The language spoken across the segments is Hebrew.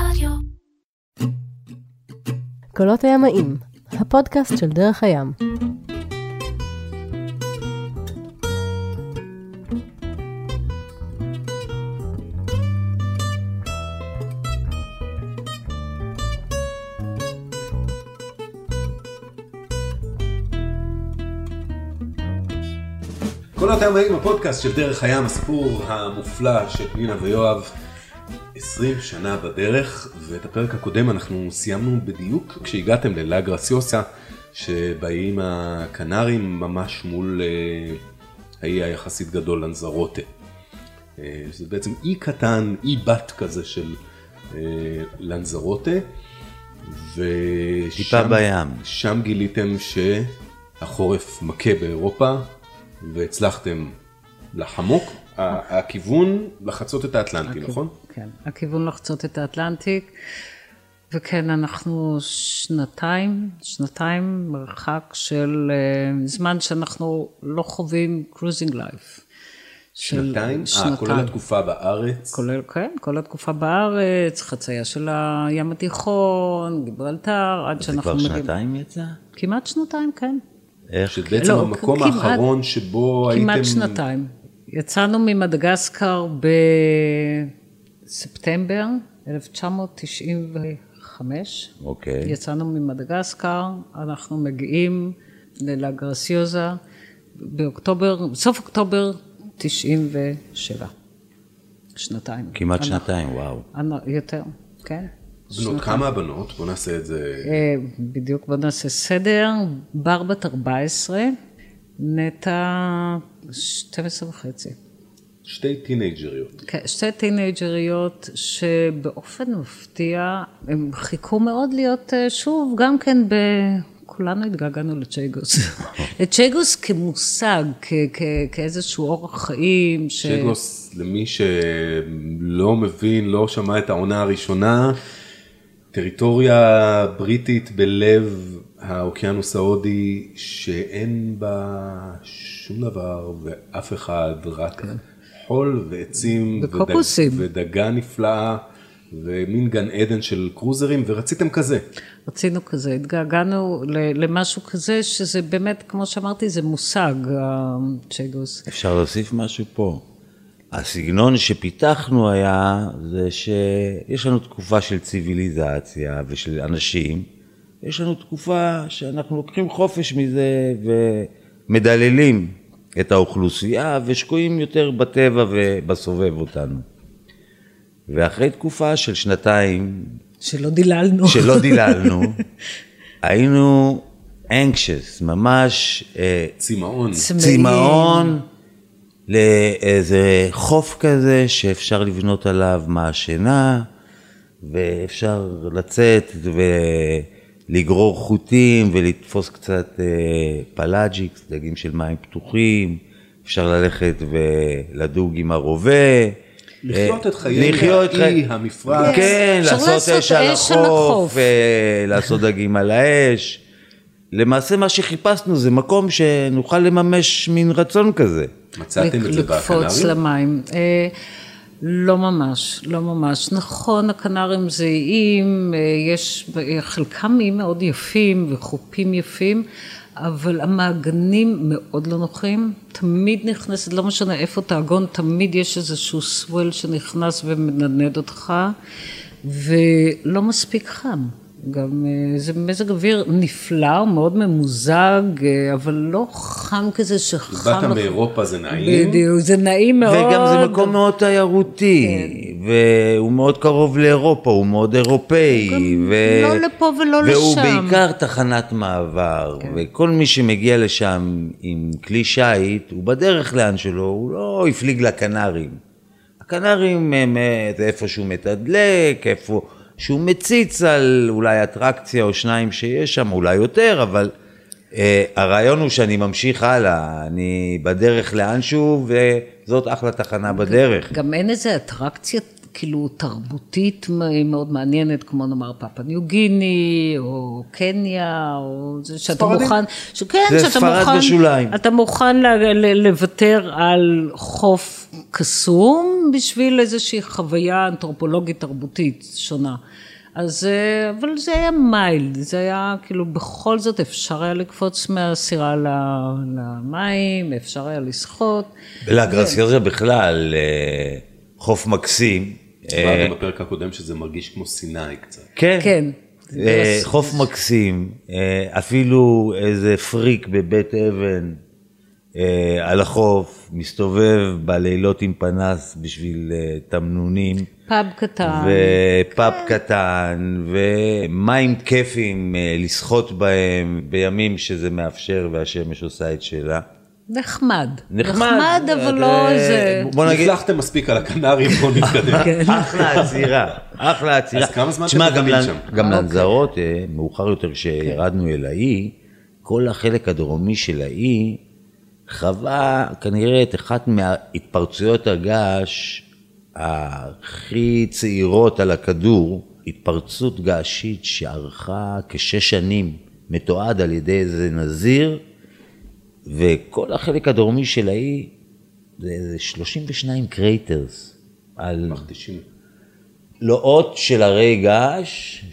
רדיו. קולות הימאים, הפודקאסט של דרך הים. קולות הימאים הפודקאסט של דרך הים, הסיפור המופלא של פנינה ויואב. 20 שנה בדרך, ואת הפרק הקודם אנחנו סיימנו בדיוק כשהגעתם ללה גרסיוסה, שבאים הקנרים ממש מול אה, האי היחסית גדול לנזרוטה. אה, זה בעצם אי קטן, אי בת כזה של אה, לנזרוטה. ושם, טיפה בים. שם גיליתם שהחורף מכה באירופה, והצלחתם לחמוק. הכיוון לחצות את האטלנטי, נכון? כן, הכיוון לחצות את האטלנטיק, וכן, אנחנו שנתיים, שנתיים מרחק של אה, זמן שאנחנו לא חווים cruising life. שנתיים? אה, כולל התקופה בארץ? כולל, כן, כל התקופה בארץ, חצייה של הים התיכון, גיברלטר, עד זה שאנחנו כבר מגיעים. שנתיים יצא? כמעט שנתיים, כן. איך? שבעצם לא, המקום כמעט- האחרון שבו הייתם... כמעט שנתיים. יצאנו ממדגסקר בספטמבר 1995. אוקיי. יצאנו ממדגסקר, אנחנו מגיעים ללה גרסיוזה באוקטובר, בסוף אוקטובר 97. שנתיים. כמעט אנחנו- שנתיים, וואו. אנ- יותר, כן. בנות, כמה הבנות? בוא נעשה את זה... אה, בדיוק, בוא נעשה סדר. בר בת 14, נטע 12 וחצי. שתי טינג'ריות. כן, שתי טינג'ריות שבאופן מפתיע, הם חיכו מאוד להיות אה, שוב, גם כן ב... כולנו התגעגענו לצ'ייגוס. לצ'ייגוס כמושג, כ- כ- כאיזשהו אורח חיים. ש... צ'גוס, למי שלא מבין, לא שמע את העונה הראשונה, טריטוריה בריטית בלב האוקיינוס ההודי, שאין בה שום דבר ואף אחד, רק חול ועצים ודג- וקוקוסים. ודגה נפלאה. ומין גן עדן של קרוזרים, ורציתם כזה. רצינו כזה, התגעגענו ל- למשהו כזה, שזה באמת, כמו שאמרתי, זה מושג, הצ'ייגוס. אפשר להוסיף משהו פה. הסגנון שפיתחנו היה, זה שיש לנו תקופה של ציוויליזציה ושל אנשים, יש לנו תקופה שאנחנו לוקחים חופש מזה ומדללים את האוכלוסייה ושקועים יותר בטבע ובסובב אותנו. ואחרי תקופה של שנתיים שלא דיללנו. שלא דיללנו, היינו anxious, ממש אה, צמאון. צמאון לאיזה חוף כזה שאפשר לבנות עליו מעשנה, ואפשר לצאת ולגרור חוטים ולתפוס קצת אה, pelagics, דגים של מים פתוחים, אפשר ללכת ולדוג עם הרובה. לחיות אה, את חיי האי, המפרץ. כן, אפשר לעשות לעשות אש על החוף. אה, לעשות דגים על האש. למעשה מה שחיפשנו זה מקום שנוכל לממש מין רצון כזה. מצאתם את זה לקפוץ בקנרים? למים. אה, לא ממש, לא ממש. נכון, הקנרים זה איים, אה, יש, חלקם איים מאוד יפים וחופים יפים, אבל המעגנים מאוד לא נוחים. תמיד נכנסת, לא משנה איפה תעגון, תמיד יש איזשהו סוול שנכנס ומנדנד אותך, ולא מספיק חם. גם אה, זה מזג אוויר נפלא, מאוד ממוזג, אה, אבל לא חם כזה שחם. באת לך. מאירופה זה נעים. בדיוק, זה נעים מאוד. וגם זה מקום מאוד תיירותי, והוא מאוד קרוב לאירופה, הוא מאוד אירופאי. ו... לא לפה ולא והוא לשם. בעיקר תחנת מעבר, וכל מי שמגיע לשם עם כלי שיט, הוא בדרך לאן שלו, הוא לא הפליג לקנרים. הקנרים הם אה, שהוא מתדלק, איפה שהוא מציץ על אולי אטרקציה או שניים שיש שם, אולי יותר, אבל הרעיון הוא שאני ממשיך הלאה, אני בדרך לאנשהו, וזאת אחלה תחנה בדרך. גם אין איזה אטרקציה כאילו תרבותית מאוד מעניינת, כמו נאמר פאפה ניו גיני, או קניה, או זה שאתה ספרדים. מוכן, שכן, זה שאתה ספרד מוכן, בשוליים. אתה מוכן לוותר על חוף קסום, בשביל איזושהי חוויה אנתרופולוגית תרבותית שונה. אז, אה, אבל זה היה מיילד, זה היה כאילו בכל זאת אפשר היה לקפוץ מהסירה למים, אפשר היה לשחות. בלגרסיוזיה בכלל, אה, חוף מקסים. דיברנו בפרק הקודם שזה מרגיש כמו סיני קצת. כן. כן. אה, חוף מקסים, אה, אפילו איזה פריק בבית אבן אה, על החוף, מסתובב בלילות עם פנס בשביל אה, תמנונים. פאב קטן. ופאב קטן, ומים כיפים אה, לשחות בהם בימים שזה מאפשר והשמש עושה את שלה. נחמד. נחמד. נחמד, אבל לא אה, איזה... בוא נגיד, נפלחתם מספיק על הקנרים, בוא נתקדם. כן. אחלה עצירה, אחלה עצירה. אז כמה זמן אתם לנ- שם? גם אוקיי. לנזרות, אה, מאוחר יותר כשירדנו אל האי, כל החלק הדרומי של האי חווה כנראה את אחת מהתפרצויות הגעש הכי צעירות על הכדור, התפרצות געשית שארכה כשש שנים, מתועד על ידי איזה נזיר, וכל החלק הדרומי של האי זה איזה 32 craters על מכתישים. לועות של הרי געש,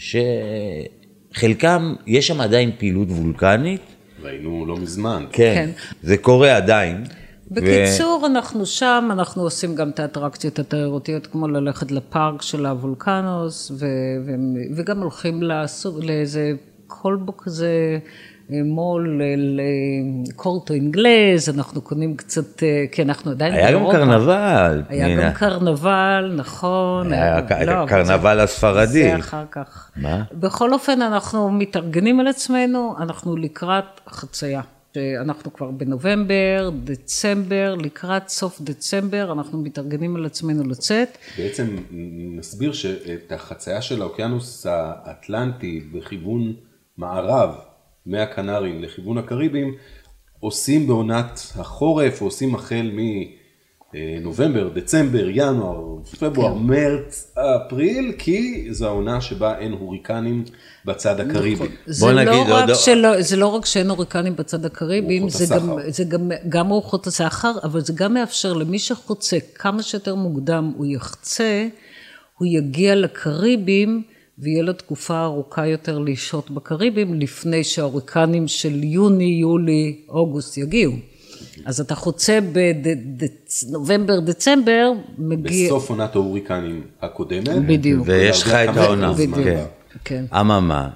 שחלקם, יש שם עדיין פעילות וולקנית, ראינו לא מזמן. כן, כן. זה קורה עדיין. בקיצור, אנחנו שם, אנחנו עושים גם את האטרקציות התיירותיות, כמו ללכת לפארק של הוולקנוס, ו- ו- וגם הולכים לסוג, לאיזה כלבו כזה, אה, מול, לקורטו אינגלז, אנחנו קונים קצת, אה, כי אנחנו עדיין היה גם באירופה. קרנבל, היה. גם קרנבל, נכון. היה אה, לא, קרנבל זה- הספרדי. זה אחר כך. מה? בכל אופן, אנחנו מתארגנים על עצמנו, אנחנו לקראת חצייה. אנחנו כבר בנובמבר, דצמבר, לקראת סוף דצמבר, אנחנו מתארגנים על עצמנו לצאת. בעצם נסביר שאת החצייה של האוקיינוס האטלנטי בכיוון מערב, מהקנרים לכיוון הקריבים, עושים בעונת החורף, עושים החל מנובמבר, דצמבר, ינואר, פברואר, כן. מרץ, אפריל, כי זו העונה שבה אין הוריקנים בצד הקריבי. זה, לא נגיד רק עוד- שלא, זה לא רק שאין הוריקנים בצד רוחות זה גם. זה גם, גם רוחות הסחר, אבל זה גם מאפשר למי שחוצה כמה שיותר מוקדם הוא יחצה, הוא יגיע לקריבים ויהיה לו תקופה ארוכה יותר לשהות בקריבים לפני שההוריקנים של יוני, יולי, אוגוסט יגיעו. אז אתה חוצה בנובמבר, דצמבר, מגיע... בסוף עונת ההוריקנים הקודמת. בדיוק. ויש לך את העונה. בדיוק. עבר. כן. אממה,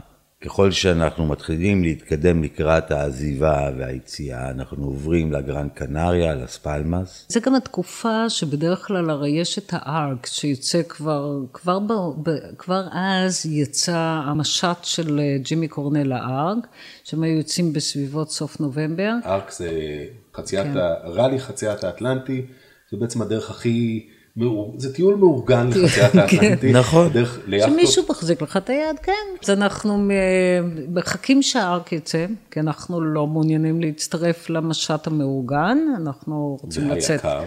ככל שאנחנו מתחילים להתקדם לקראת העזיבה והיציאה, אנחנו עוברים לגרן קנריה, לס פלמאס. זה גם התקופה שבדרך כלל הרי יש את הארק שיוצא כבר, כבר, ב, ב, כבר אז יצא המשט של אה, ג'ימי קורנל לארק, שהם היו יוצאים בסביבות סוף נובמבר. ארק זה חציית, כן. ה- רלי חציית האטלנטי, זה בעצם הדרך הכי, זה טיול מאורגן לחציית האטלנטי. נכון. דרך ליאכטות. שמישהו מחזיק לך את היד, כן. אז אנחנו אה, מחכים שהארק יצא, כי אנחנו לא מעוניינים להצטרף למשט המאורגן, אנחנו רוצים זה לצאת. היקר.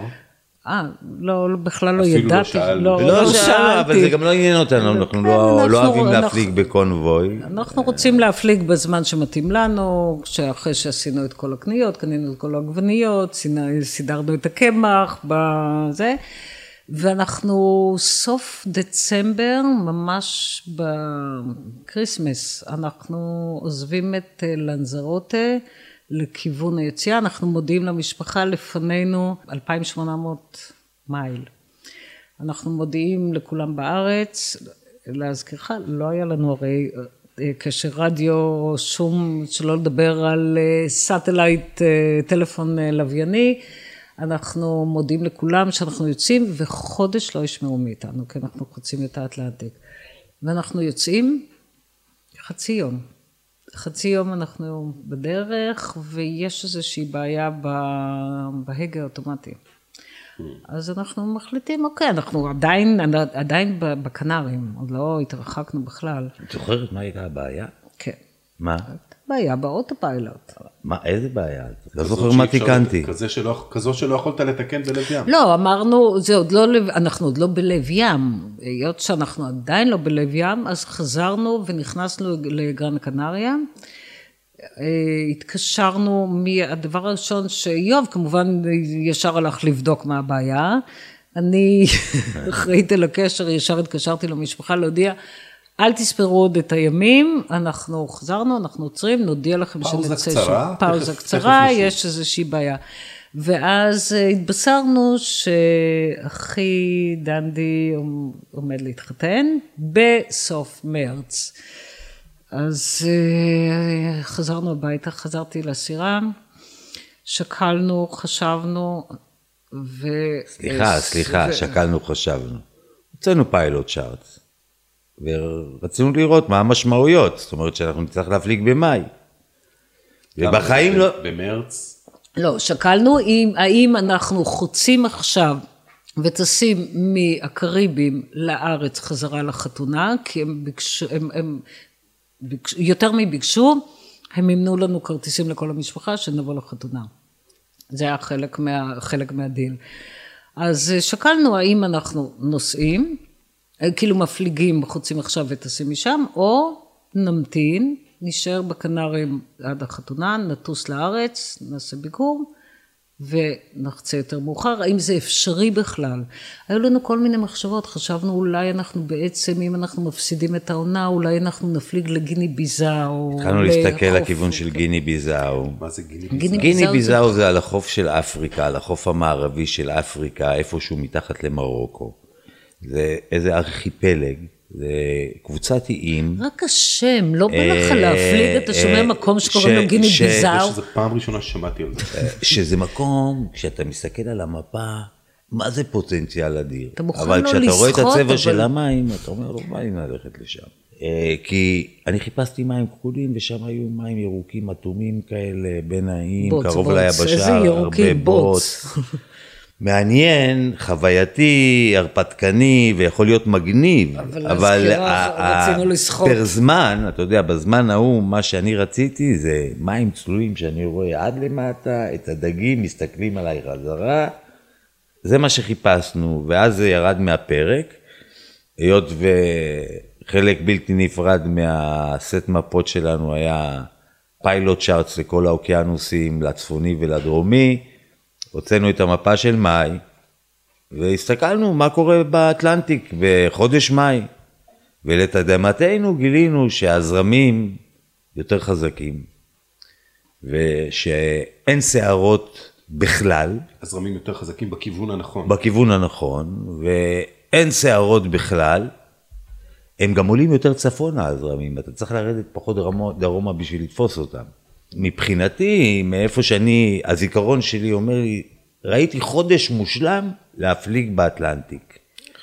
אה, לא, לא, בכלל לא אפילו לא ידעתי. שאלנו. לא שאלנו, אבל זה גם לא עניין אותנו, אנחנו כן, לא לא אנחנו- אוהבים אנחנו- להפליג בקונבוי. אנחנו רוצים להפליג בזמן שמתאים לנו, שאחרי שעשינו את כל הקניות, קנינו את כל העגבניות, סידרנו את הקמח, בזה, ואנחנו סוף דצמבר, ממש ב Christmas, אנחנו עוזבים את אה, לנזרוטה לכיוון היציאה, אנחנו מודיעים למשפחה לפנינו 2,800 מייל. אנחנו מודיעים לכולם בארץ, להזכירך, לא היה לנו הרי אה, קשר רדיו, שום, שלא לדבר על אה, satellite, טלפון לווייני. אנחנו מודיעים לכולם שאנחנו יוצאים, וחודש לא ישמעו מאיתנו, כי אנחנו חוצים את האטלנטיק. ואנחנו יוצאים חצי יום. חצי יום אנחנו בדרך, ויש איזושהי בעיה בהגה האוטומטי. אז אנחנו מחליטים, אוקיי, אנחנו עדיין, עדיין בקנרים, עוד לא התרחקנו בכלל. את זוכרת מה הייתה הבעיה? כן. מה? בעיה באוטופיילוט. מה, איזה בעיה? לא זוכר מה תיקנתי. כזו שלא יכולת לתקן בלב ים. לא, אמרנו, זה עוד לא, אנחנו עוד לא בלב ים. היות שאנחנו עדיין לא בלב ים, אז חזרנו ונכנסנו לגרן קנריה. אה, התקשרנו, מהדבר הראשון שאיוב כמובן ישר הלך לבדוק מה הבעיה, אני אחראית על הקשר, ישר התקשרתי למשפחה להודיע, אל תספרו עוד את הימים, אנחנו חזרנו, אנחנו עוצרים, נודיע לכם פאוזה שנצא קצרה, שוב. פאוזה תכף- קצרה, תכף. יש איזושהי בעיה. ואז אה, התבשרנו שאחי דנדי עומד להתחתן בסוף מרץ. אז אה, חזרנו הביתה, חזרתי לסירה, שקלנו, חשבנו, ו... סליחה, אה, סליחה, ו- שקלנו, חשבנו. הוצאנו פיילוט צ'ארט, ורצינו לראות מה המשמעויות, זאת אומרת שאנחנו נצטרך להפליג במאי. ובחיים לא... במרץ. לא, שקלנו אם, האם אנחנו חוצים עכשיו וטסים מהקריבים לארץ חזרה לחתונה, כי הם ביקשו, הם, הם ביקשו, יותר מביקשו, הם מימנו לנו כרטיסים לכל המשפחה שנבוא לחתונה. זה היה חלק, מה, חלק מהדיל. אז שקלנו האם אנחנו נוסעים, כאילו מפליגים, חוצים עכשיו וטסים משם, או נמתין, נשאר בקנרים עד החתונה, נטוס לארץ, נעשה ביקור, ונחצה יותר מאוחר. האם זה אפשרי בכלל? היו לנו כל מיני מחשבות, חשבנו אולי אנחנו בעצם, אם אנחנו מפסידים את העונה, אולי אנחנו נפליג לגיני ביזאו. התחלנו להסתכל לכיוון של גיני ביזאו. מה זה גיני? גיני גיני ביזאו זה- ביזאו זה על החוף של אפריקה, על החוף המערבי של אפריקה, איפשהו מתחת למרוקו. זה איזה ארכיפלג, זה קבוצת איים. רק השם, לא בא לך אה, להפליג, אתה שומע אה, מקום שקוראים לו גיני ביזאו? שזו פעם ראשונה ששמעתי על זה. שזה מקום, כשאתה מסתכל על המפה, מה זה פוטנציאל אדיר. אתה מוכן אבל לא כשאתה רואה את הצבע אבל- של המים, אתה אומר, לא בא לי ללכת לשם. אה, כי אני חיפשתי מים כחולים, ושם היו מים ירוקים אטומים כאלה, בין האיים, בוץ, קרוב בוץ. ליבשה, איזה ירוקים, הרבה בוץ. מעניין, חווייתי, הרפתקני, ויכול להיות מגניב, אבל אבל ה- ה- רצינו לשחות. פר זמן, אתה יודע, בזמן ההוא, מה שאני רציתי זה מים צלולים שאני רואה עד למטה, את הדגים מסתכלים עליי חזרה, זה מה שחיפשנו, ואז זה ירד מהפרק, היות וחלק בלתי נפרד מהסט מפות שלנו היה פיילוט צ'ארטס לכל האוקיינוסים, לצפוני ולדרומי, הוצאנו את המפה של מאי, והסתכלנו מה קורה באטלנטיק בחודש מאי. ולתדהמתנו גילינו שהזרמים יותר חזקים, ושאין שערות בכלל, הזרמים יותר חזקים בכיוון הנכון. בכיוון הנכון, ואין שערות בכלל. הם גם עולים יותר צפונה הזרמים, אתה צריך לרדת פחות דרומה, דרומה בשביל לתפוס אותם. מבחינתי, מאיפה שאני, הזיכרון שלי אומר לי, ראיתי חודש מושלם להפליג באטלנטיק.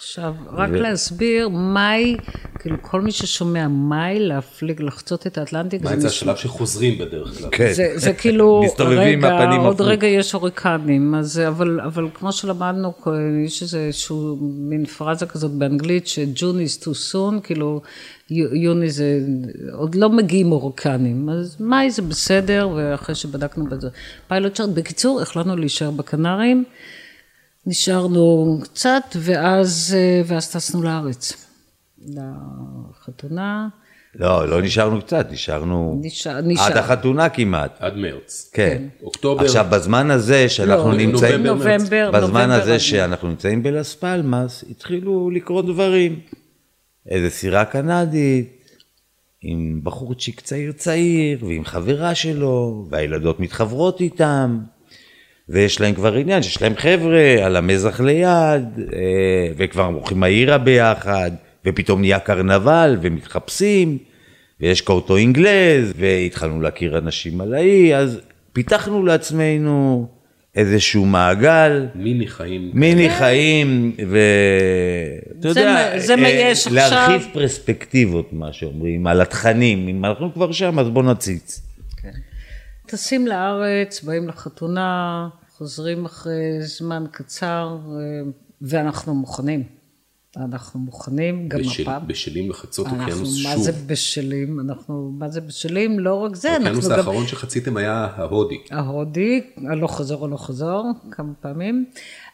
עכשיו, רק להסביר, מאי, כאילו כל מי ששומע מאי, להפליג, לחצות את האטלנטיקה, מה זה זה נשמע- השלב שחוזרים בדרך כלל? כן. זה, זה כאילו, רגע, עוד הפוך. רגע יש הוריקנים, אז, אבל, אבל כמו שלמדנו, יש איזשהו מין פרזה כזאת באנגלית, שג'ון is too soon, כאילו, יוני זה, עוד לא מגיעים הוריקנים, אז מאי זה בסדר, ואחרי שבדקנו בזה, pilot chart, בקיצור, החלטנו להישאר בקנרים, נשארנו קצת, ואז, אה, ואז טסנו לארץ, לחתונה. לא, לא נשארנו קצת, נשארנו נשאר- נשאר. עד החתונה כמעט. עד מרץ. כן. אוקטובר. עכשיו, בזמן הזה שאנחנו לא, נמצאים... נובמבר, נובמבר, בזמן נובמבר הזה עד- שאנחנו נמצאים בלס פלמאס, התחילו לקרות דברים. איזה סירה קנדית, עם בחורצ'יק צעיר צעיר, ועם חברה שלו, והילדות מתחברות איתם, ויש להם כבר עניין שיש להם חבר'ה על המזח ליד, אה, וכבר הולכים העירה ביחד, ופתאום נהיה קרנבל, ומתחפשים, ויש קורטו אינגלז, והתחלנו להכיר אנשים על האי, אז פיתחנו לעצמנו איזשהו מעגל. מיני חיים. מיני חיים, ואתה זה יודע, זה מה אה, יש להרחיב עכשיו. פרספקטיבות, מה שאומרים, על התכנים, אם אנחנו כבר שם, אז בואו נציץ. טסים לארץ, באים לחתונה, חוזרים אחרי זמן קצר, ו- ואנחנו מוכנים. אנחנו מוכנים, גם בשל- הפעם. בשלים לחצות אנחנו אוקיינוס מה זה שוב. בשלים, אנחנו מה זה בשלים, לא רק זה, אנחנו האוקיינוס גם... האחרון שחציתם היה ההודי. ההודי, הלוך חזור הלוך חזור, כמה פעמים.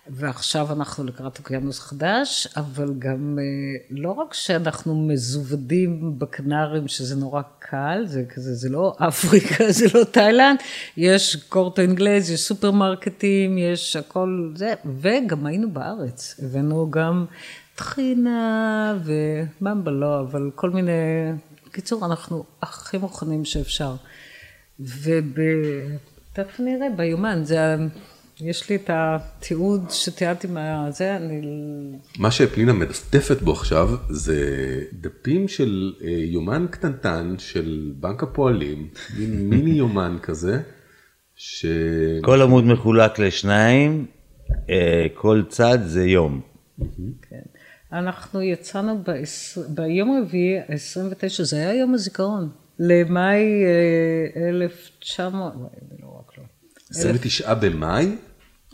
ועכשיו אנחנו לקראת אוקיינוס חדש, אבל גם אה, לא רק שאנחנו מזוודים בקנרים, שזה נורא קל, זה כזה, זה לא אפריקה, זה לא תאילנד, יש קורטו אינגלז, יש סופרמרקטים, יש הכל זה, וגם היינו בארץ, הבאנו גם טחינה וממבה לא, אבל כל מיני, בקיצור, אנחנו הכי מוכנים שאפשר. ותכף נראה ביומן, זה... יש לי את התיעוד שתיארתי מהזה, אני... מה שפנינה מדפדפת בו עכשיו זה דפים של אה, יומן קטנטן של בנק הפועלים, מין מיני יומן כזה, ש... כל עמוד מחולק לשניים, אה, כל צד זה יום. כן. אנחנו יצאנו ב-20, ביום רביעי, 29, זה היה יום הזיכרון, למאי 1900, לא רק לא. 29 במאי?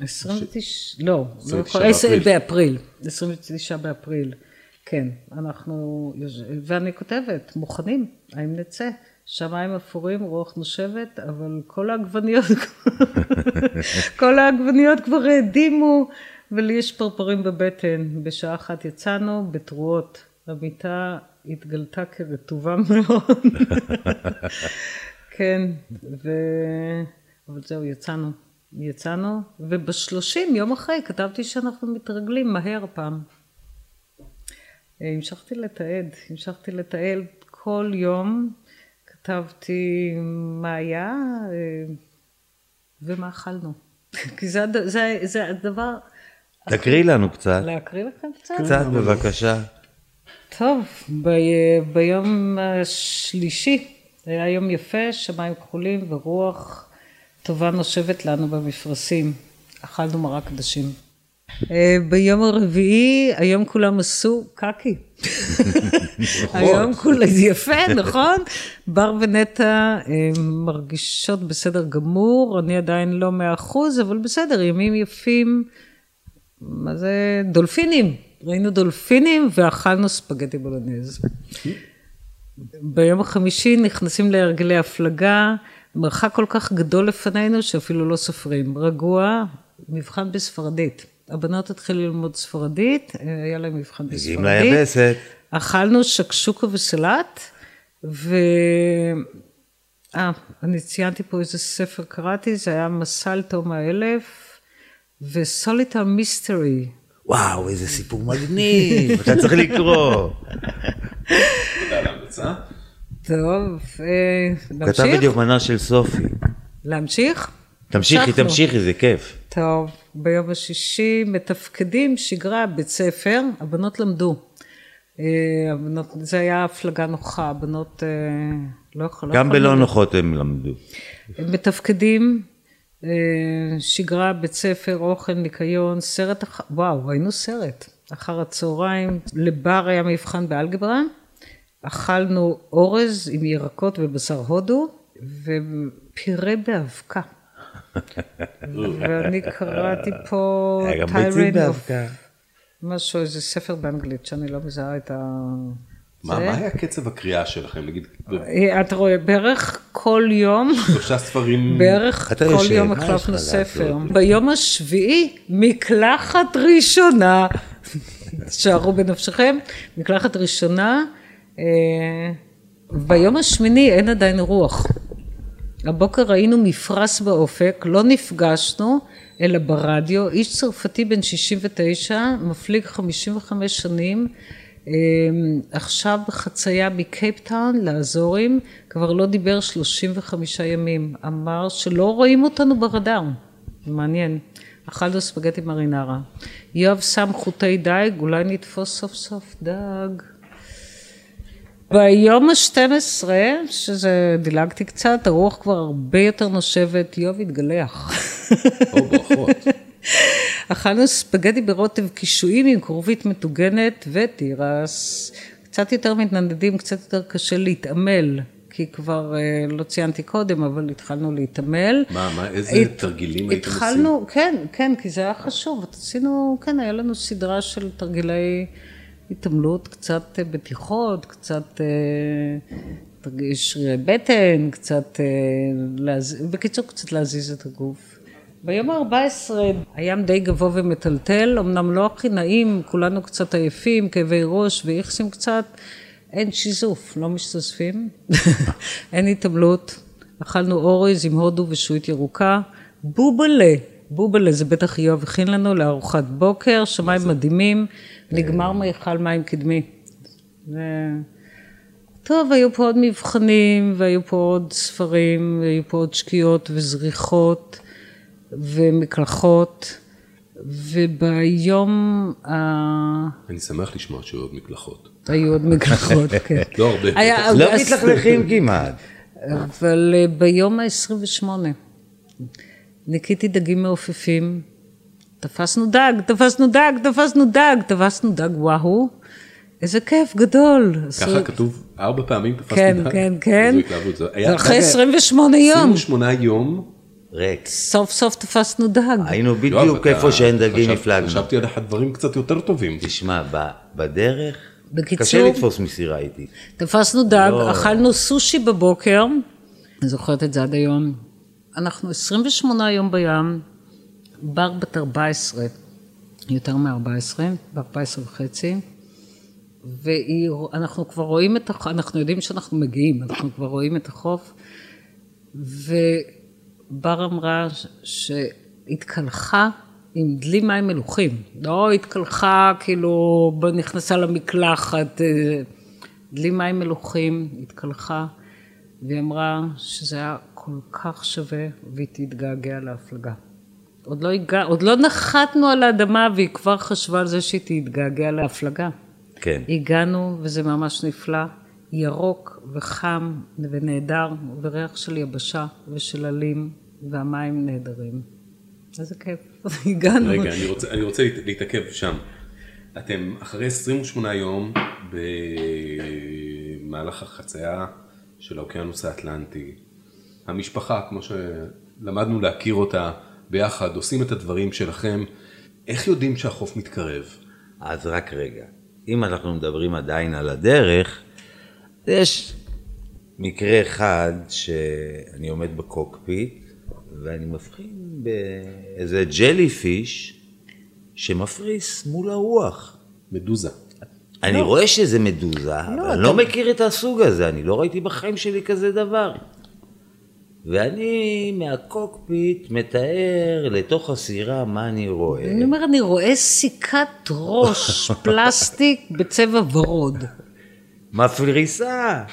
29, לא, לא יכול, 10 באפריל, 29 באפריל, כן, אנחנו, ואני כותבת, מוכנים, האם נצא? שמיים אפורים, רוח נושבת, אבל כל העגבניות, כל העגבניות כבר העדימו, ולי יש פרפרים בבטן. בשעה אחת יצאנו בתרועות. המיטה התגלתה כרטובה מאוד. כן, ו... אבל זהו, יצאנו. יצאנו, ובשלושים, יום אחרי, כתבתי שאנחנו מתרגלים מהר פעם. המשכתי לתעד, המשכתי לתעד כל יום, כתבתי מה היה ומה אכלנו. כי זה, זה, זה הדבר... תקריא לנו קצת. להקריא לכם קצת? קצת, בבקשה. טוב, ב, ביום השלישי, היה יום יפה, שמיים כחולים ורוח טובה נושבת לנו במפרשים. אכלנו מרק קדשים. ביום הרביעי, היום כולם עשו קקי. היום כולם, יפה, נכון? בר ונטע מרגישות בסדר גמור, אני עדיין לא מאה אחוז, אבל בסדר, ימים יפים. מה זה? דולפינים. ראינו דולפינים ואכלנו ספגטי בולנז. ביום החמישי נכנסים להרגלי הפלגה, מרחק כל כך גדול לפנינו שאפילו לא סופרים. רגוע, מבחן בספרדית. הבנות התחילו ללמוד ספרדית, היה להם מבחן בספרדית. מגיעים ליבסת. אכלנו שקשוקה וסלט, ו... אה, אני ציינתי פה איזה ספר קראתי, זה היה מסל תום האלף, וסוליטר מיסטרי. וואו, איזה סיפור מגניב, אתה צריך לקרוא. תודה על ההמלצה. טוב, אה, הוא כתב נמשיך? את יומנה של סופי. להמשיך? תמשיכי. תמשיכי, זה כיף. טוב, ביום השישי מתפקדים שגרה, בית ספר, הבנות למדו. אה, הבנות, זה היה הפלגה נוחה, הבנות אה, לא יכולות... גם בלא נוחות הם למדו. הם מתפקדים, שגרה, בית ספר, אוכל, ניקיון, סרט, אח- וואו, ראינו סרט. אחר הצהריים, לבר היה מבחן באלגברה, אכלנו אורז עם ירקות ובשר הודו, ופירה באבקה. ואני קראתי פה of- באבקה. משהו, איזה ספר באנגלית שאני לא מזהה את ה... מה זה. מה היה קצב הקריאה שלכם? נגיד, אה, אתה רואה, בערך כל יום, שלושה ספרים, בערך כל יום החלפנו? ספר. ביום השביעי, מקלחת ראשונה, שערו בנפשכם, מקלחת ראשונה. אה, ביום השמיני אין עדיין רוח. הבוקר ראינו מפרש באופק, לא נפגשנו, אלא ברדיו, איש צרפתי בן 69, מפליג 55 שנים, אה, עכשיו בחצייה מקייפטאון לאזורים, כבר לא דיבר 35 ימים, אמר שלא רואים אותנו ברדאר, מעניין, אכלנו ספגטי מרינרה. יואב שם חוטי דייג, אולי נתפוס סוף סוף דג. ביום ה-12, שזה דילגתי קצת, הרוח כבר הרבה יותר נושבת, יואב התגלח. או ברכות. אכלנו ספגטי ברוטב קישואים עם כרובית מטוגנת ותירס. קצת יותר מתנדנדים, קצת יותר קשה להתעמל, כי כבר אה, לא ציינתי קודם, אבל התחלנו להתעמל. מה, מה, איזה הת- תרגילים הייתם עושים? התחלנו, כן, כן, כי זה היה חשוב. עשינו, כן, היה לנו סדרה של תרגילי התעמלות, קצת בטיחות, קצת אה, תרגיל שרירי בטן, קצת, אה, להז... בקיצור, קצת להזיז את הגוף. ביום ה-14 הים די גבוה ומטלטל, אמנם לא הכי נעים, כולנו קצת עייפים, כאבי ראש ואיכסים קצת, אין שיזוף, לא משתזפים, אין התעמלות, אכלנו אורז עם הודו ושועית ירוקה, בובלה, בובלה זה בטח יואב הכין לנו לארוחת בוקר, שמיים מדהימים, נגמר מיכל מים קדמי. ו... טוב, היו פה עוד מבחנים, והיו פה עוד ספרים, והיו פה עוד שקיעות וזריחות ומקלחות, וביום ה... אני שמח לשמוע שהיו עוד מקלחות. היו עוד מקלחות, כן. לא הרבה. לא מתלכלכים כמעט. אבל אה, ביום ה-28 ניקיתי דגים מעופפים, תפסנו דג, תפסנו דג, תפסנו דג, תפסנו דג, וואו, איזה כיף גדול. ככה עשו- כתוב ארבע פעמים תפסנו כן, דג? כן, כן. התלהבות. זה זה אחרי דג- 28 יום, 28 יום. ריק. סוף סוף תפסנו דג. היינו יואב, בדיוק איפה שאין דגים הפלגנו. חשבתי עליך דברים קצת יותר טובים. תשמע, בדרך, בקיצור- קשה לתפוס מסירה איתי. תפסנו דג, לא. אכלנו סושי בבוקר, אני זוכרת את זה עד היום. אנחנו 28 יום בים, בר בת 14, יותר מ-14, ב-14 וחצי, ואנחנו כבר רואים את החוף, אנחנו יודעים שאנחנו מגיעים, אנחנו כבר רואים את החוף, ובר אמרה שהתקלחה עם דלי מים מלוכים, לא התקלחה כאילו נכנסה למקלחת, אה, דלי מים מלוכים, התקלחה, והיא אמרה שזה היה כל כך שווה והיא תתגעגע להפלגה. עוד לא, הגע, עוד לא נחתנו על האדמה והיא כבר חשבה על זה שהיא תתגעגע להפלגה. כן. הגענו וזה ממש נפלא, ירוק וחם ונהדר, וריח של יבשה ושל עלים, והמים נהדרים. איזה כיף, הגענו. רגע, אני רוצה, אני רוצה להת- להתעכב שם. אתם אחרי 28 יום במהלך החצייה של האוקיינוס האטלנטי. המשפחה, כמו שלמדנו להכיר אותה ביחד, עושים את הדברים שלכם. איך יודעים שהחוף מתקרב? אז רק רגע. אם אנחנו מדברים עדיין על הדרך, יש מקרה אחד שאני עומד בקוקפיט ואני מבחין באיזה jellyfish שמפריס מול הרוח. מדוזה. אני רואה שזה מדוזה, אבל אני אתה- לא מכיר את הסוג הזה, אני לא ראיתי בחיים שלי כזה דבר. ואני מהקוקפיט מתאר לתוך הסירה מה אני רואה. אני אומר, אני רואה סיכת ראש פלסטיק בצבע ורוד. מפריסה.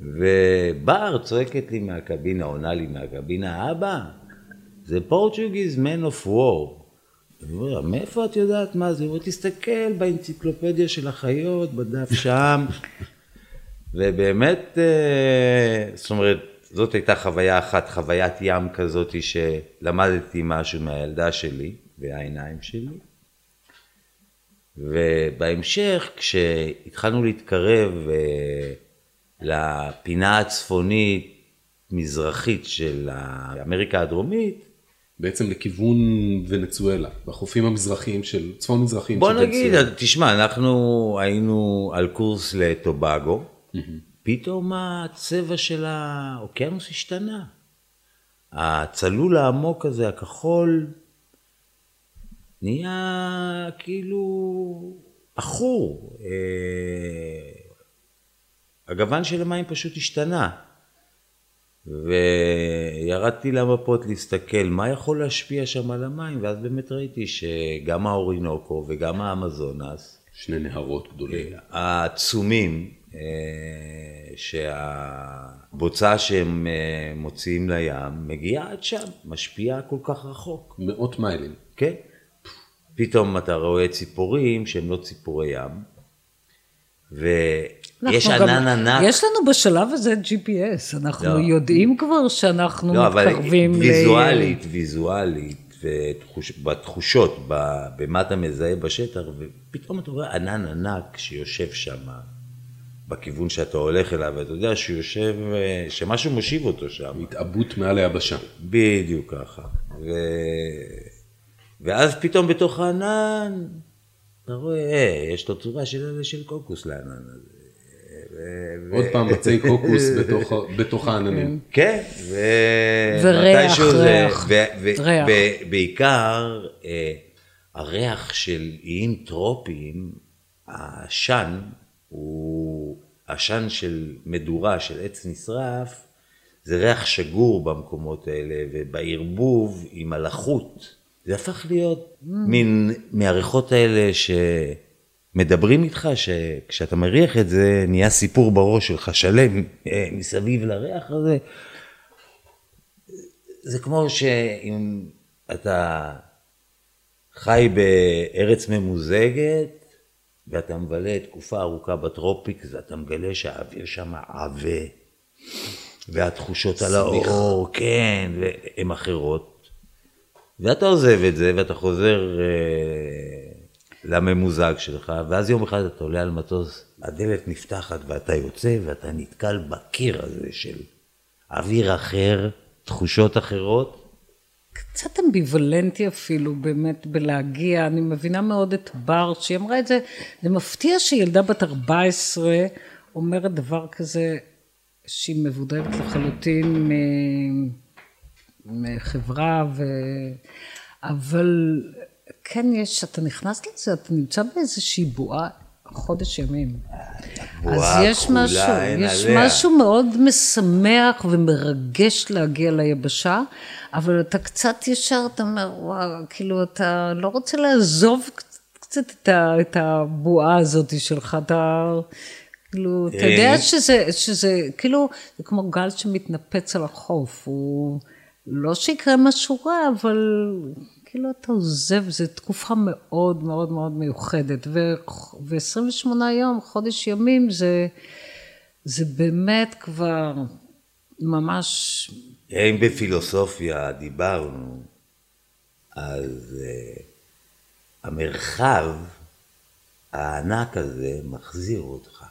ובר צועקת לי מהקבינה, עונה לי מהקבינה, אבא, זה פורטוגיז מן אוף וור. אני אומר מאיפה את יודעת מה זה? היא אומרת, תסתכל באנציקלופדיה של החיות, בדף שם. ובאמת, אה, זאת אומרת, זאת הייתה חוויה אחת, חוויית ים כזאת שלמדתי משהו מהילדה שלי והעיניים שלי. ובהמשך, כשהתחלנו להתקרב אה, לפינה הצפונית מזרחית של אמריקה הדרומית, בעצם לכיוון ונצואלה, בחופים המזרחיים של, צפון מזרחיים בוא של נגיד, ונצואלה. תשמע, אנחנו היינו על קורס לטובגו, פתאום הצבע של האוקיינוס השתנה. הצלול העמוק הזה, הכחול, נהיה כאילו עכור. אה, הגוון של המים פשוט השתנה. וירדתי למפות להסתכל מה יכול להשפיע שם על המים, ואז באמת ראיתי שגם האורינוקו וגם האמזונס, שני נהרות גדולים. העצומים, אה, שהבוצה שהם אה, מוציאים לים מגיעה עד שם, משפיעה כל כך רחוק, מאות מיילים. כן? פתאום אתה רואה ציפורים שהם לא ציפורי ים, ויש ענן ענק. יש לנו בשלב הזה GPS, אנחנו לא. יודעים כבר שאנחנו לא, אבל מתקרבים ל... ויזואלית, ויזואלית, ותחוש, בתחושות, במה אתה מזהה בשטח, ופתאום אתה רואה ענן ענק שיושב שם, בכיוון שאתה הולך אליו, ואתה יודע שהוא יושב, אה, שמשהו מושיב אותו שם. התעבות מעל היבשה. בדיוק ככה. ו... ואז פתאום בתוך הענן, אתה רואה, אה, יש לו צורה של, של קוקוס לענן הזה. עוד פעם עצי קוקוס בתוך בתוך העננים. כן, ו... וריח, מתישהו זה- ריח, ו- ו- ריח. ו- בעיקר אה, הריח של איים טרופיים, העשן הוא עשן של מדורה, של עץ נשרף, זה ריח שגור במקומות האלה, ובערבוב עם הלחות, זה הפך להיות מין מהריחות האלה שמדברים איתך, שכשאתה מריח את זה, נהיה סיפור בראש שלך שלם אה, מסביב לריח הזה. זה כמו שאם אתה חי בארץ ממוזגת, ואתה מבלה תקופה ארוכה בטרופיק, אז אתה מגלה שהאוויר שם עבה, והתחושות על האור, כן, הן אחרות. ואתה עוזב את זה, ואתה חוזר אה, לממוזג שלך, ואז יום אחד אתה עולה על מטוס, הדלת נפתחת ואתה יוצא, ואתה נתקל בקיר הזה של אוויר אחר, תחושות אחרות. קצת אמביוולנטי אפילו באמת בלהגיע, אני מבינה מאוד את בר, שהיא אמרה את זה, זה מפתיע שילדה בת 14 אומרת דבר כזה, שהיא מבודדת לחלוטין מ- מחברה, ו... אבל כן יש, אתה נכנס לזה, אתה נמצא באיזושהי בועה חודש ימים. אז יש משהו, יש עליה. משהו מאוד משמח ומרגש להגיע ליבשה, אבל אתה קצת ישר, אתה אומר, וואו, כאילו, אתה לא רוצה לעזוב קצת, את, ה, את הבועה הזאת שלך, אתה... כאילו, אתה יודע אה. שזה, שזה, כאילו, זה כמו גל שמתנפץ על החוף, הוא, לא שיקרה משהו רע, אבל כאילו אתה עוזב, זו תקופה מאוד מאוד מאוד מיוחדת, ו-28 יום, חודש ימים, זה, זה באמת כבר ממש, אם בפילוסופיה דיברנו, אז uh, המרחב הענק הזה מחזיר אותך,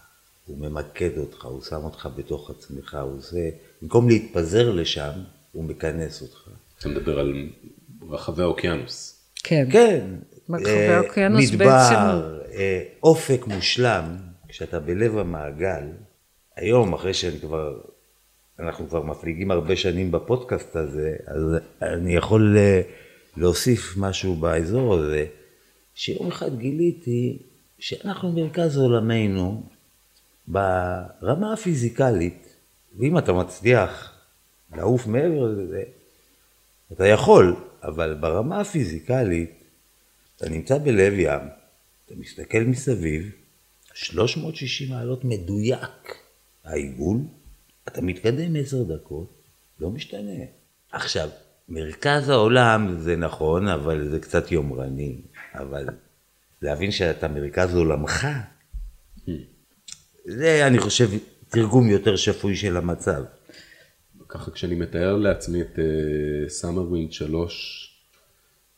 הוא ממקד אותך, הוא שם אותך בתוך עצמך, הוא עושה, במקום להתפזר לשם, הוא מכנס אותך. אתה מדבר על רחבי האוקיינוס. כן. כן. מרחבי אה, האוקיינוס מדבר, אה, אופק מושלם, כשאתה בלב המעגל, היום, אחרי שאני כבר, אנחנו כבר מפליגים הרבה שנים בפודקאסט הזה, אז אני יכול אה, להוסיף משהו באזור הזה, שיום אחד גיליתי שאנחנו מרכז עולמנו ברמה הפיזיקלית, ואם אתה מצליח לעוף מעבר לזה, אתה יכול, אבל ברמה הפיזיקלית, אתה נמצא בלב ים, אתה מסתכל מסביב, 360 מעלות מדויק העיגול, אתה מתקדם עשר דקות, לא משתנה. עכשיו, מרכז העולם זה נכון, אבל זה קצת יומרני, אבל להבין שאתה מרכז עולמך, זה אני חושב תרגום יותר שפוי של המצב. ככה כשאני מתאר לעצמי את Summer Wind 3,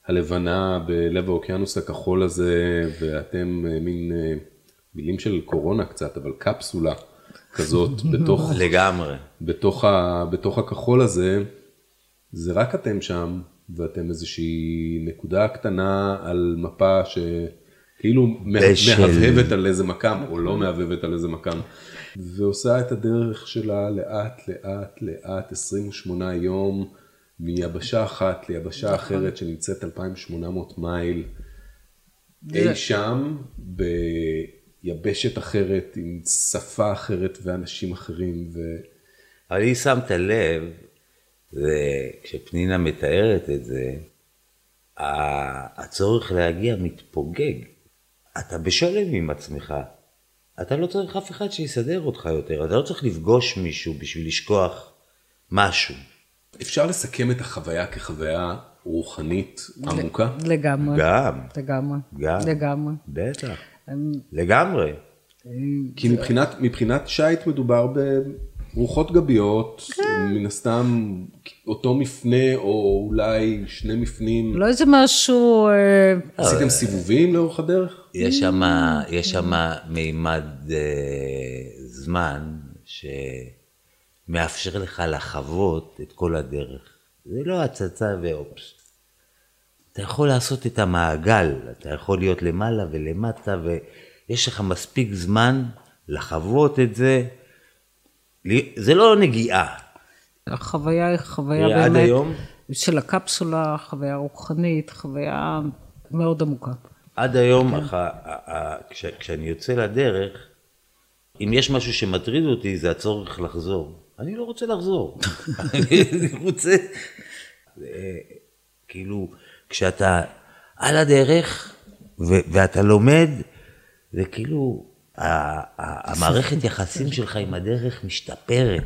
הלבנה בלב האוקיינוס הכחול הזה, ואתם אה, מין אה, מילים של קורונה קצת, אבל קפסולה כזאת בתוך, לגמרי. בתוך, ה, בתוך הכחול הזה, זה רק אתם שם, ואתם איזושהי נקודה קטנה על מפה שכאילו מה- בשל. מהבהבת על איזה מקם, או לא מהבהבת על איזה מקם, ועושה את הדרך שלה לאט לאט לאט, 28 יום, מיבשה אחת ליבשה אחרת שנמצאת 2,800 מייל, אי שם, ביבשת אחרת, עם שפה אחרת ואנשים אחרים, ו... אבל אם שמת לב, וכשפנינה מתארת את זה, הצורך להגיע מתפוגג. אתה בשלם עם עצמך. אתה לא צריך אף אחד שיסדר אותך יותר. אתה לא צריך לפגוש מישהו בשביל לשכוח משהו. אפשר לסכם את החוויה כחוויה רוחנית עמוקה? לגמרי. גם, לגמרי. גם. לגמרי. בטח. הם- לגמרי. כי מבחינת, מבחינת שייט מדובר ברוחות גביות, מן הסתם אותו מפנה או אולי שני מפנים. לא איזה משהו, אה, עשיתם סיבובים לאורך הדרך? יש שם, יש שם מימד אה, זמן שמאפשר לך לחוות את כל הדרך. זה לא הצצה ואופס. אתה יכול לעשות את המעגל, אתה יכול להיות למעלה ולמטה, ויש לך מספיק זמן לחוות את זה, זה לא נגיעה. החוויה היא חוויה תראי, עד באמת היום- של הקפסולה, חוויה רוחנית, חוויה מאוד עמוקה. עד היום, אח- ה- ה- כש- כשאני יוצא לדרך, אם יש משהו שמטריד אותי, זה הצורך לחזור. אני לא רוצה לחזור. אני רוצה... אה, כאילו, כשאתה על הדרך ו- ואתה לומד, זה כאילו, המערכת יחסים שלך עם הדרך משתפרת,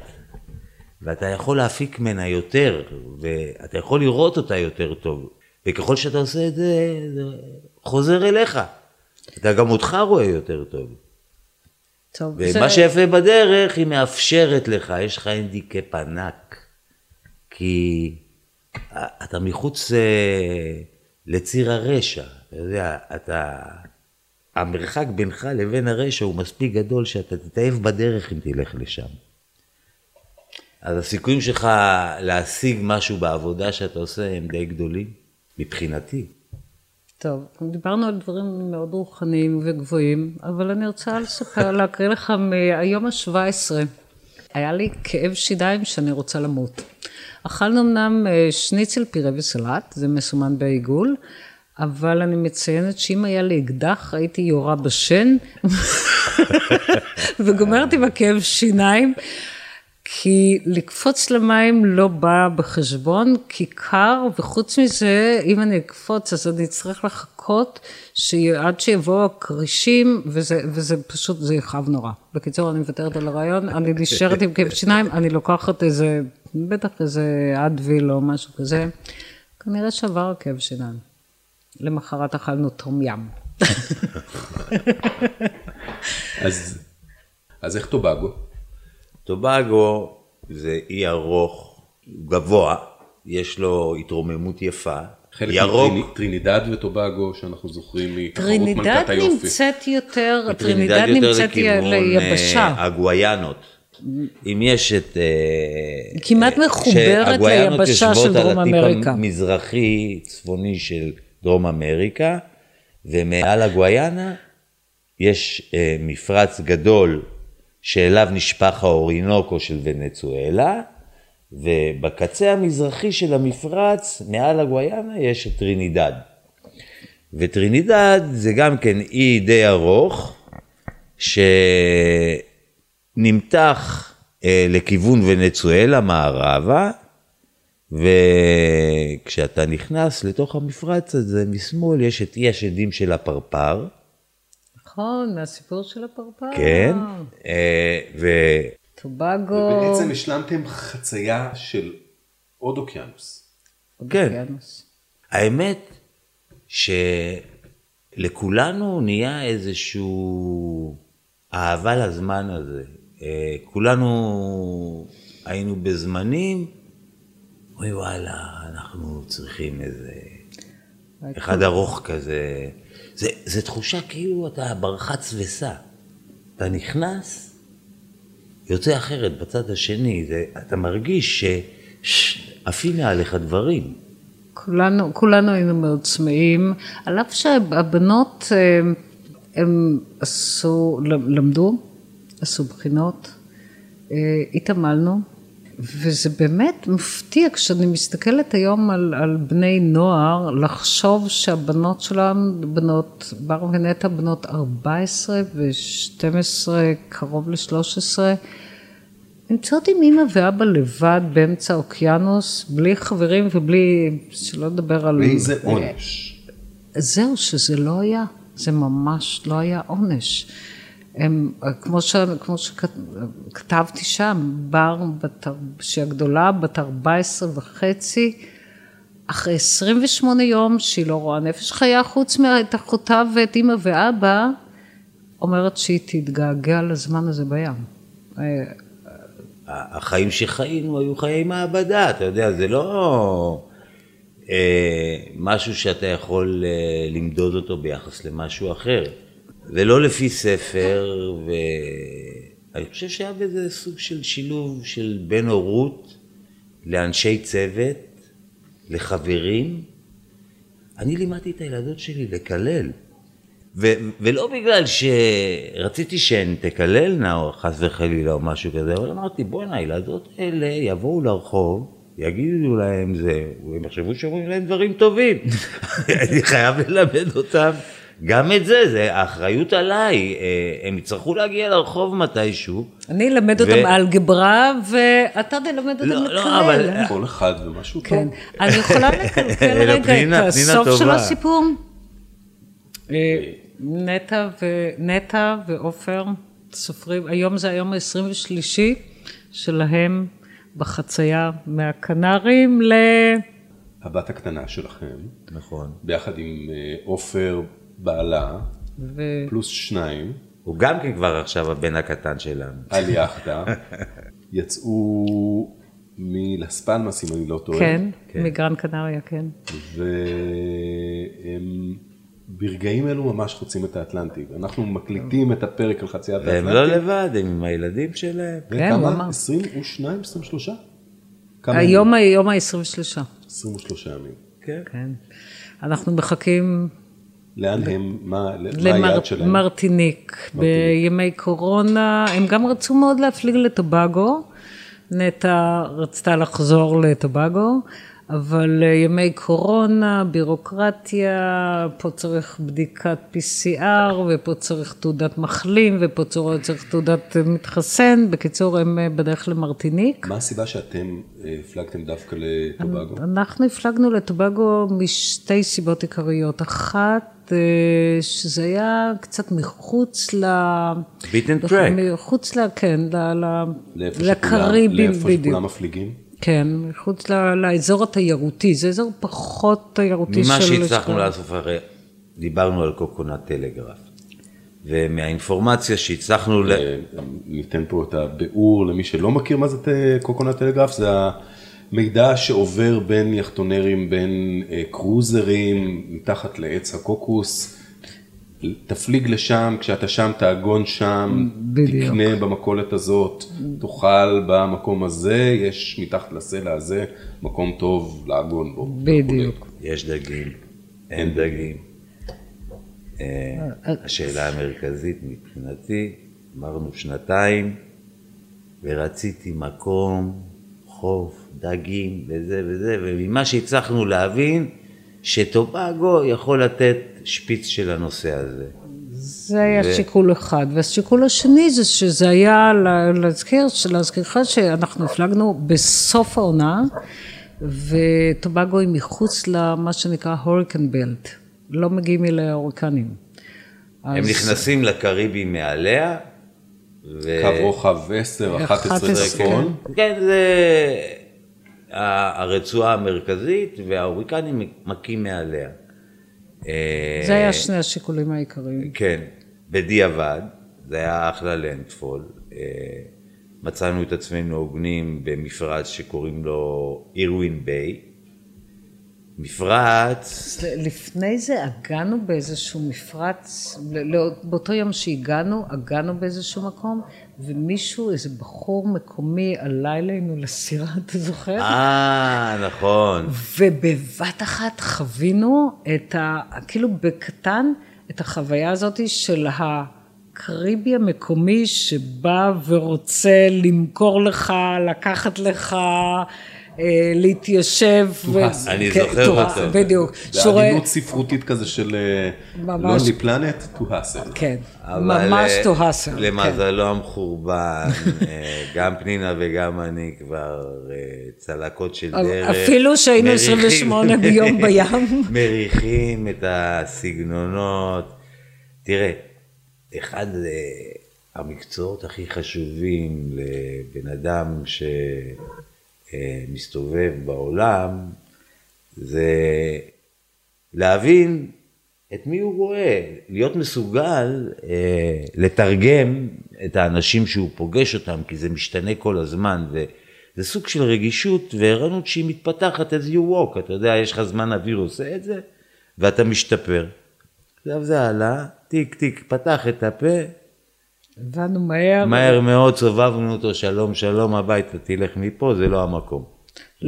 ואתה יכול להפיק ממנה יותר, ואתה יכול לראות אותה יותר טוב, וככל שאתה עושה את זה, זה חוזר אליך. אתה גם אותך רואה יותר טוב. טוב, ומה שיפה בדרך, היא מאפשרת לך, יש לך הנדיקאפ ענק. כי אתה מחוץ אה, לציר הרשע, אתה יודע, אתה... המרחק בינך לבין הרשע הוא מספיק גדול שאתה תתאהב בדרך אם תלך לשם. אז הסיכויים שלך להשיג משהו בעבודה שאתה עושה הם די גדולים, מבחינתי. טוב, דיברנו על דברים מאוד רוחניים וגבוהים, אבל אני רוצה לספר, להקריא לך מהיום ה-17. היה לי כאב שיניים שאני רוצה למות. אכלנו אמנם אה, שניצל פירה וסלט, זה מסומן בעיגול, אבל אני מציינת שאם היה לי אקדח, הייתי יורה בשן, וגומרת עם הכאב שיניים. כי לקפוץ למים לא בא בחשבון, כי קר, וחוץ מזה, אם אני אקפוץ, אז אני אצטרך לחכות עד שיבואו הכרישים, וזה, וזה פשוט, זה יכאב נורא. בקיצור, אני מוותרת על הרעיון, אני נשארת עם כאב שיניים, אני לוקחת איזה, בטח איזה אדוויל או משהו כזה, כנראה שעבר הכאב שיניים. למחרת אכלנו תום ים. אז, אז איך טובגו? טובגו זה אי ארוך, גבוה, יש לו התרוממות יפה, חלק ירוק. מטרינידד וטובגו שאנחנו זוכרים מתחרות טרינידד מלכת היופי. נמצאת יותר, טרינידד טרינידד יותר נמצאת לכיוון, ליבשה. אה, הגוויאנות. אם יש את... אה, כמעט אה, מחוברת שהגוויאנות ליבשה יושבות של דרום על הטיפ אמריקה. המזרחי צפוני של דרום אמריקה, ומעל הגוויאנה יש אה, מפרץ גדול שאליו נשפך האורינוקו של ונצואלה, ובקצה המזרחי של המפרץ, מעל הגוויאנה, יש את טרינידד. וטרינידד זה גם כן אי די ארוך, שנמתח אה, לכיוון ונצואלה מערבה, וכשאתה נכנס לתוך המפרץ הזה, משמאל יש את אי השדים של הפרפר, נכון, מהסיפור של הפרפר. כן, אה, ו... טובגו. ובעצם השלמתם חצייה של עוד אוקיינוס. כן. אוקיינוס. האמת שלכולנו נהיה איזשהו אהבה לזמן הזה. אה, כולנו היינו בזמנים, אוי וואלה, אנחנו צריכים איזה אחד ארוך כזה. זה, זה תחושה כאילו אתה ברחץ וסע. אתה נכנס, יוצא אחרת בצד השני, זה, אתה מרגיש שעפים מעליך דברים. כולנו, כולנו היינו מאוד צמאים, על אף שהבנות הם, הם עשו, למדו, עשו בחינות, אה, התעמלנו, וזה באמת מפתיע כשאני מסתכלת היום על, על בני נוער, לחשוב שהבנות שלהם, בנות, בר ונטע בנות 14 ו-12, קרוב ל-13, נמצאות עם אמא ואבא לבד באמצע האוקיינוס, בלי חברים ובלי, שלא לדבר על... ואיזה עונש. זהו, שזה לא היה, זה ממש לא היה עונש. הם, כמו, ש, כמו שכתבתי שם, בר, בת, שהגדולה בת 14 וחצי, אחרי 28 יום שהיא לא רואה נפש חיה חוץ מאת אחותה ואת אימא ואבא, אומרת שהיא תתגעגע לזמן הזה בים. החיים שחיינו היו חיי מעבדה, אתה יודע, זה לא אה, משהו שאתה יכול אה, למדוד אותו ביחס למשהו אחר. זה לא לפי ספר, ואני חושב שהיה בזה סוג של שילוב של בין הורות לאנשי צוות, לחברים. אני לימדתי את הילדות שלי לקלל. ו- ולא בגלל שרציתי שהן תקללנה או חס וחלילה או משהו כזה, אבל אמרתי בואנה הילדות האלה יבואו לרחוב, יגידו להם זה, והם יחשבו שאומרים להם דברים טובים. אני חייב ללמד אותם. גם את זה, זה האחריות עליי, אה, הם יצטרכו להגיע לרחוב מתישהו. אני אלמד ו- אותם אלגברה, ואתה תלמד אותם לא, לקלל. לא, אבל- כל אחד ומשהו כן. טוב. אני יכולה לקלקל אלא רגע פנינה, את פנינה הסוף של טובה. הסיפור? אה, נטע ו- נטע ועופר סופרים, היום זה היום ה-23 שלהם בחצייה מהקנרים ל... הבת הקטנה שלכם, נכון. ביחד עם אה, עופר בעלה, ו... פלוס שניים, הוא גם כן כבר עכשיו הבן הקטן שלנו. על יאכטה, יצאו מלס פלמס, אם אני לא טועה. כן, מגרן קנריה, כן. והם ברגעים אלו ממש חוצים את האטלנטי. אנחנו מקליטים את הפרק על חציית והם האטלנטי. לא לבד, הם עם הילדים שלהם. כן, הוא אמר. וכמה? 22, 23? כמה היום ימים? היום ה-23. 23 ימים. כן. כן. אנחנו מחכים לאן הם, מה מה היעד שלהם? למרטיניק. בימי קורונה, הם גם רצו מאוד להפליג לטובגו. נטע רצתה לחזור לטובגו, אבל אה, ימי קורונה, בירוקרטיה, פה צריך בדיקת PCR, ופה צריך תעודת מחלים, ופה צריך תעודת אה, מתחסן. בקיצור, הם אה, בדרך למרטיניק. מה הסיבה שאתם הפלגתם דווקא לטובגו? אנחנו הפלגנו לטובגו משתי סיבות עיקריות. אחת, שזה היה קצת מחוץ ל... beaten track. מחוץ ל... כן, ל... לאיפה לקריביים, לאיפה בדיוק. שכולם מפליגים? כן, מחוץ ל... לאזור התיירותי. זה אזור פחות תיירותי של... ממה שהצלחנו לאסוף, הרי דיברנו על coconut telegraph. ומהאינפורמציה שהצלחנו, ל... אה, ניתן פה את הביאור למי שלא מכיר מה זה coconut telegraph, זה המידע שעובר בין יאכטונרים, בין אה, קרוזרים, מתחת לעץ הקוקוס. תפליג לשם, כשאתה שם תעגון שם, בדיוק. תקנה במכולת הזאת, תאכל במקום הזה, יש מתחת לסלע הזה מקום טוב לעגון בו. בדיוק. יש דגים, אין דגים. אה, השאלה המרכזית מבחינתי, אמרנו שנתיים, ורציתי מקום, חוף, דגים וזה וזה, וממה שהצלחנו להבין, שטובגו יכול לתת שפיץ של הנושא הזה. זה היה שיקול אחד. והשיקול השני זה שזה היה לה- להזכיר, להזכירך שאנחנו הפלגנו בסוף העונה, וטובגו היא מחוץ למה שנקרא הוריקן בלט. לא מגיעים אליה הוריקנים. הם אז- נכנסים לקריבים מעליה, ו... קו רוחב 10, 11 11, צפון. כן, זה ה- הרצועה המרכזית, וההוריקנים מכים מעליה. אה, זה היה שני השיקולים העיקריים. כן, בדיעבד, זה היה אחלה לנדפול. אה, מצאנו את עצמנו הוגנים במפרץ שקוראים לו אירווין ביי. מפרץ, לפני זה הגענו באיזשהו מפרץ, לא- באותו יום שהגענו, הגענו באיזשהו מקום, ומישהו, איזה בחור מקומי, עלה אלינו לסירה, אתה זוכר? אה, נכון. ובבת אחת חווינו את ה... כאילו בקטן, את החוויה הזאת של הקריבי המקומי שבא ורוצה למכור לך, לקחת לך, אה, להתיישב. ו- אני כן, זוכר to- אותו. בדיוק. שהוא רואה- בעדינות ספרותית כזה של אה, ממש. Lonely Planet to Hustle. כן, ממש אה, to hustle. כן. למזלו המחורבן, אה, גם פנינה וגם אני כבר אה, צלקות של. דרך. אפילו שהיינו מריחים- 28 ביום בים. מריחים את הסגנונות. תראה, אחד אה, המקצועות הכי חשובים לבן אדם שמסתובב בעולם, זה להבין את מי הוא רואה, להיות מסוגל אה, לתרגם את האנשים שהוא פוגש אותם, כי זה משתנה כל הזמן, וזה סוג של רגישות וערנות שהיא מתפתחת as you walk, אתה יודע, יש לך זמן אוויר עושה את זה, ואתה משתפר. עכשיו זה עלה, טיק טיק, פתח את הפה, הבנו מהר. מהר מאוד סובבנו אותו, שלום שלום הביתה, תלך מפה, זה לא המקום.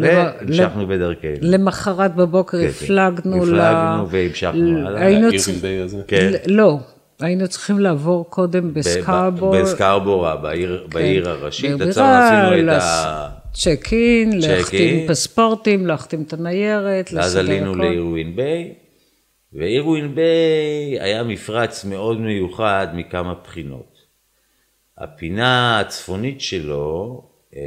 והמשכנו בדרכנו. למחרת בבוקר כן, הפלגנו ל... הפלגנו והמשכנו הלאה. היינו צריכים-? כן. לא, היינו צריכים לעבור קודם בסקרבור. בסקרבורה, בעיר, הראשית. בעיר עצרנו, עשינו את ה... צ'ק אין, להחתים. פספורטים, להחתים את הניירת, ואז עלינו. לאירווין ביי, ואירווין ביי היה מפרץ מאוד מיוחד מכמה בחינות. הפינה הצפונית שלו אה,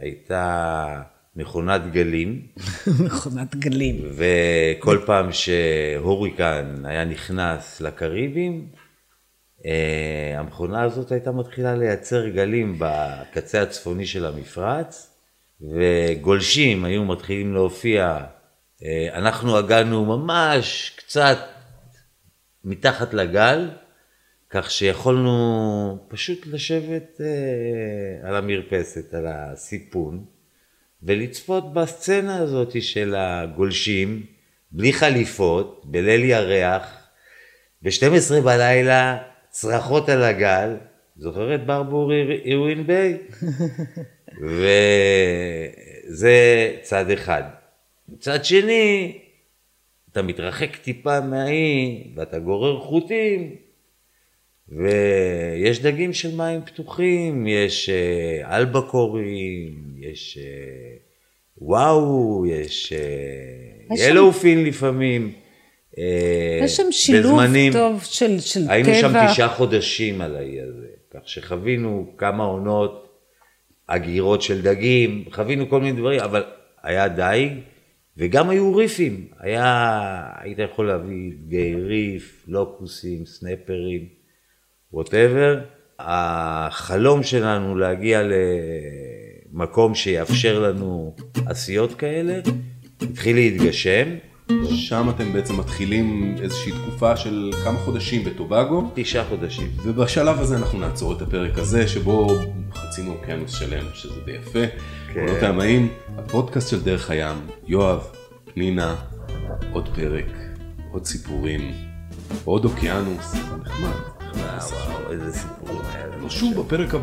הייתה מכונת גלים, מכונת גלים. וכל פעם שהוריקן היה נכנס לקריבים, אה, המכונה הזאת הייתה מתחילה לייצר גלים בקצה הצפוני של המפרץ, וגולשים היו מתחילים להופיע. אה, אנחנו הגענו ממש קצת מתחת לגל, כך שיכולנו פשוט לשבת אה, על המרפסת, על הסיפון, ולצפות בסצנה הזאת של הגולשים, בלי חליפות, בליל ירח, ב-12 בלילה, צרחות על הגל, זוכרת ברבור אירווין ביי? וזה צד אחד. מצד שני, אתה מתרחק טיפה מהאי, ואתה גורר חוטים, ויש דגים של מים פתוחים, יש אה, אלבקורים, יש אה, וואו, יש אה, יש שם- ילואופין לפעמים. יש שם שילוב בזמנים- טוב של, של היינו טבע. שם תשעה חודשים על האי הזה, כך שחווינו כמה עונות, הגירות של דגים, חווינו כל מיני דברים, אבל היה דייג, וגם היו ריפים. היה, היית יכול להביא דגי ריף, לוקוסים, סנפרים, ווטאבר. החלום שלנו להגיע למקום שיאפשר לנו עשיות כאלה, התחיל להתגשם. שם אתם בעצם מתחילים איזושהי תקופה של כמה חודשים בטובגו, תשעה חודשים. ובשלב הזה אנחנו נעצור את הפרק הזה, שבו חצינו אוקיינוס שלם, שזה די יפה. כן. עונות הימאים, הפודקאסט של דרך הים, יואב, פנינה, עוד פרק, עוד סיפורים, עוד אוקיינוס, נחמד. וואו, וואו, איזה סיפורים היה לנו. נשוב בפרק